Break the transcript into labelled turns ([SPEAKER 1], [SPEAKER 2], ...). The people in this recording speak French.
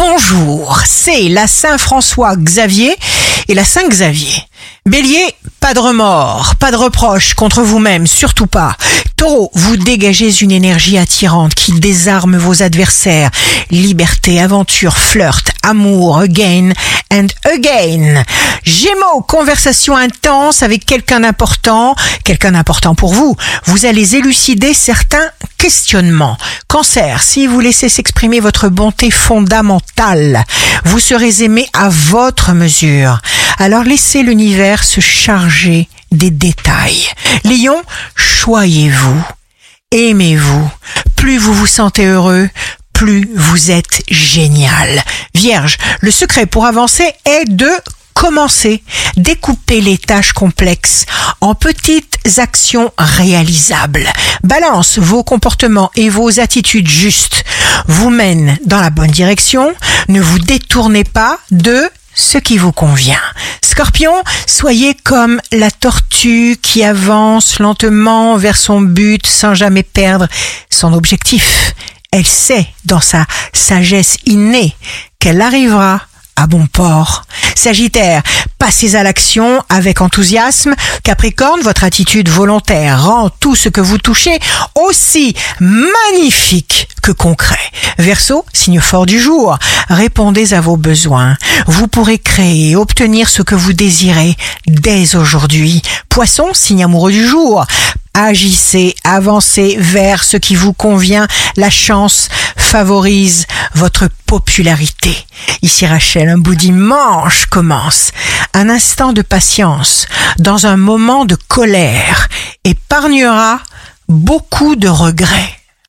[SPEAKER 1] bonjour, c'est la Saint-François Xavier et la Saint-Xavier. Bélier, pas de remords, pas de reproches contre vous-même, surtout pas. Taureau, vous dégagez une énergie attirante qui désarme vos adversaires. Liberté, aventure, flirt, amour, again and again. Gémeaux, conversation intense avec quelqu'un d'important, quelqu'un d'important pour vous. Vous allez élucider certains questionnements. Cancer, si vous laissez s'exprimer votre bonté fondamentale, vous serez aimé à votre mesure. Alors laissez l'univers se charger des détails. Lion, choyez-vous, aimez-vous. Plus vous vous sentez heureux, plus vous êtes génial. Vierge, le secret pour avancer est de commencer. Découper les tâches complexes en petites actions réalisables. Balance, vos comportements et vos attitudes justes vous mènent dans la bonne direction. Ne vous détournez pas de ce qui vous convient. Scorpion, soyez comme la tortue qui avance lentement vers son but sans jamais perdre son objectif. Elle sait dans sa sagesse innée qu'elle arrivera à bon port. Sagittaire, passez à l'action avec enthousiasme. Capricorne, votre attitude volontaire rend tout ce que vous touchez aussi magnifique que concret. Verseau, signe fort du jour, répondez à vos besoins. Vous pourrez créer et obtenir ce que vous désirez dès aujourd'hui. Poisson, signe amoureux du jour, agissez, avancez vers ce qui vous convient. La chance favorise votre popularité. Ici Rachel, un bout dimanche commence. Un instant de patience dans un moment de colère épargnera beaucoup de regrets.